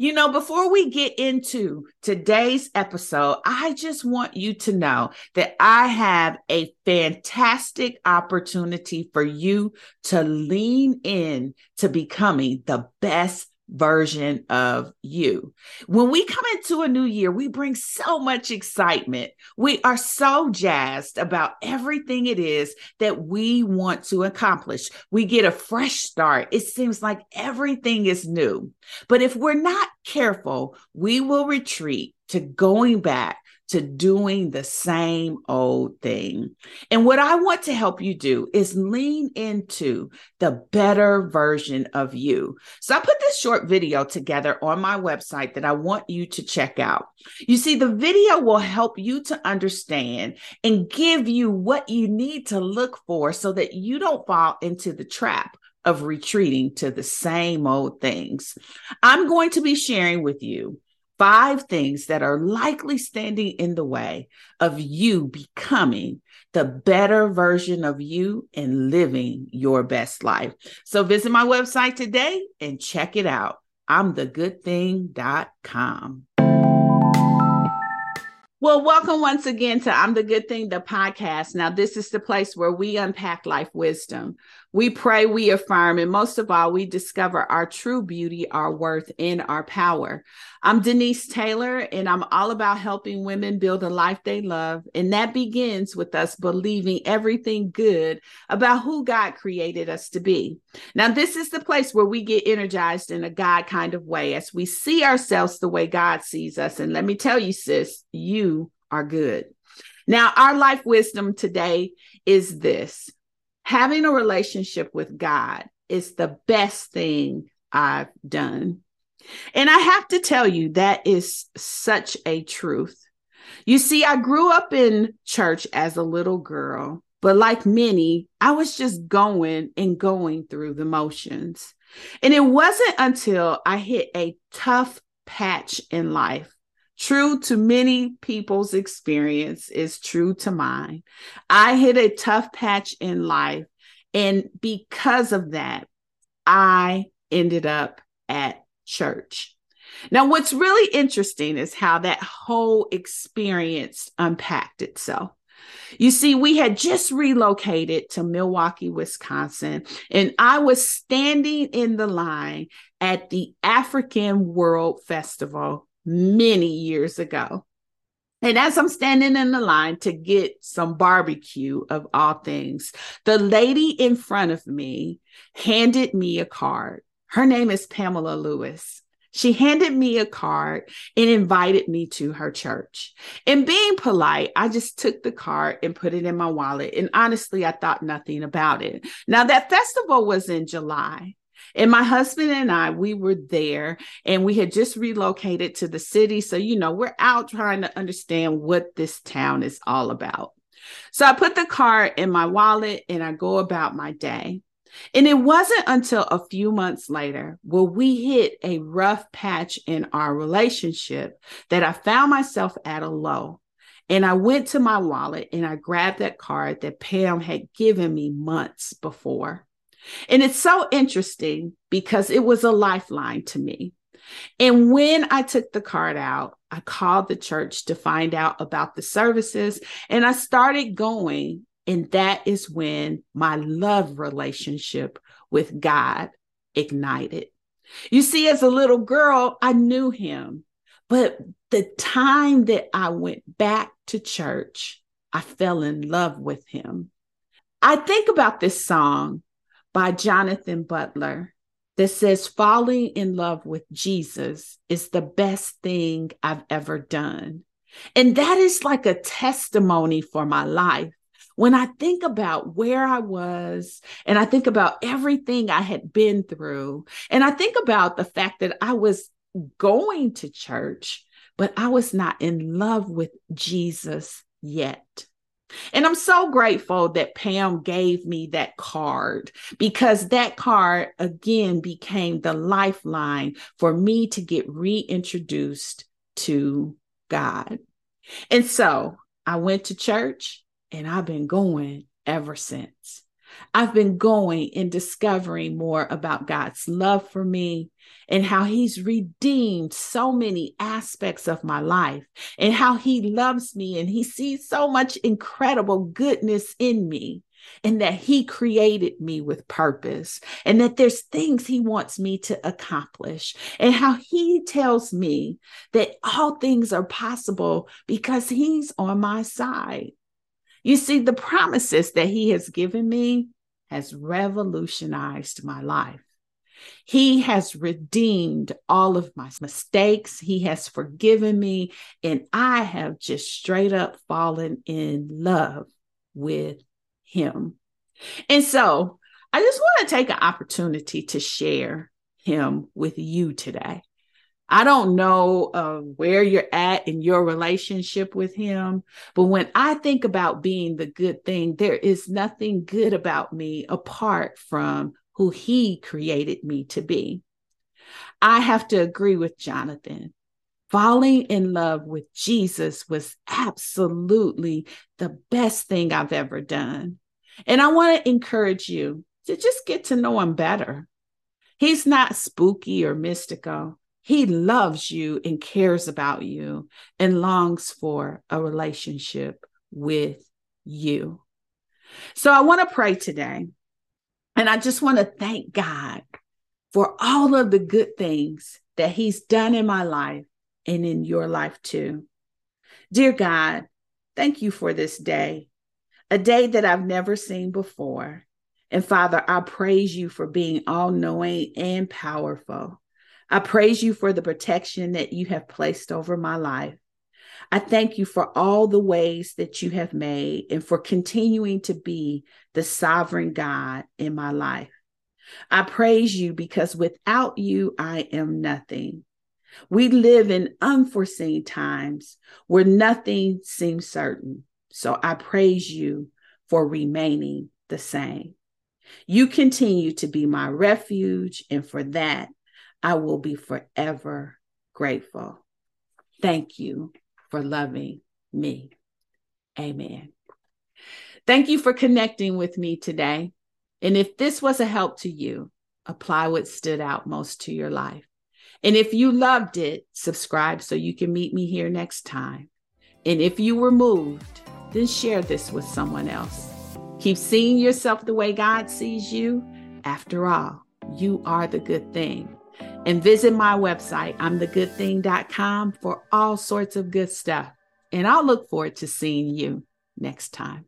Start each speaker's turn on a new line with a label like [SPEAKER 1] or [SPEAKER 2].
[SPEAKER 1] You know, before we get into today's episode, I just want you to know that I have a fantastic opportunity for you to lean in to becoming the best version of you. When we come into a new year, we bring so much excitement. We are so jazzed about everything it is that we want to accomplish. We get a fresh start. It seems like everything is new. But if we're not careful, we will retreat to going back to doing the same old thing. And what I want to help you do is lean into the better version of you. So I put this short video together on my website that I want you to check out. You see, the video will help you to understand and give you what you need to look for so that you don't fall into the trap of retreating to the same old things. I'm going to be sharing with you five things that are likely standing in the way of you becoming the better version of you and living your best life. So visit my website today and check it out. imthegoodthing.com. Well, welcome once again to I'm the Good Thing, the podcast. Now, this is the place where we unpack life wisdom. We pray, we affirm, and most of all, we discover our true beauty, our worth, and our power. I'm Denise Taylor, and I'm all about helping women build a life they love. And that begins with us believing everything good about who God created us to be. Now, this is the place where we get energized in a God kind of way as we see ourselves the way God sees us. And let me tell you, sis, you are good. Now, our life wisdom today is this having a relationship with God is the best thing I've done. And I have to tell you, that is such a truth. You see, I grew up in church as a little girl, but like many, I was just going and going through the motions. And it wasn't until I hit a tough patch in life True to many people's experience is true to mine. I hit a tough patch in life. And because of that, I ended up at church. Now, what's really interesting is how that whole experience unpacked itself. You see, we had just relocated to Milwaukee, Wisconsin, and I was standing in the line at the African World Festival many years ago. And as I'm standing in the line to get some barbecue of all things, the lady in front of me handed me a card. Her name is Pamela Lewis. She handed me a card and invited me to her church. And being polite, I just took the card and put it in my wallet. And honestly, I thought nothing about it. Now, that festival was in July. And my husband and I, we were there and we had just relocated to the city. So, you know, we're out trying to understand what this town is all about. So I put the card in my wallet and I go about my day. And it wasn't until a few months later where we hit a rough patch in our relationship that I found myself at a low. And I went to my wallet and I grabbed that card that Pam had given me months before. And it's so interesting because it was a lifeline to me. And when I took the card out, I called the church to find out about the services and I started going. And that is when my love relationship with God ignited. You see, as a little girl, I knew him, but the time that I went back to church, I fell in love with him. I think about this song by Jonathan Butler that says, Falling in love with Jesus is the best thing I've ever done. And that is like a testimony for my life. When I think about where I was and I think about everything I had been through, and I think about the fact that I was going to church, but I was not in love with Jesus yet. And I'm so grateful that Pam gave me that card because that card again became the lifeline for me to get reintroduced to God. And so I went to church and I've been going ever since. I've been going and discovering more about God's love for me and how He's redeemed so many aspects of my life and how He loves me and He sees so much incredible goodness in me and that He created me with purpose and that there's things He wants me to accomplish and how He tells me that all things are possible because He's on my side. You see, the promises that He has given me has revolutionized my life. He has redeemed all of my mistakes. He has forgiven me. And I have just straight up fallen in love with Him. And so I just want to take an opportunity to share Him with you today. I don't know uh, where you're at in your relationship with him, but when I think about being the good thing, there is nothing good about me apart from who he created me to be. I have to agree with Jonathan. Falling in love with Jesus was absolutely the best thing I've ever done. And I want to encourage you to just get to know him better. He's not spooky or mystical. He loves you and cares about you and longs for a relationship with you. So I want to pray today. And I just want to thank God for all of the good things that He's done in my life and in your life too. Dear God, thank you for this day, a day that I've never seen before. And Father, I praise you for being all knowing and powerful. I praise you for the protection that you have placed over my life. I thank you for all the ways that you have made and for continuing to be the sovereign God in my life. I praise you because without you, I am nothing. We live in unforeseen times where nothing seems certain. So I praise you for remaining the same. You continue to be my refuge, and for that, I will be forever grateful. Thank you for loving me. Amen. Thank you for connecting with me today. And if this was a help to you, apply what stood out most to your life. And if you loved it, subscribe so you can meet me here next time. And if you were moved, then share this with someone else. Keep seeing yourself the way God sees you. After all, you are the good thing and visit my website, imthegoodthing.com, for all sorts of good stuff. And I'll look forward to seeing you next time.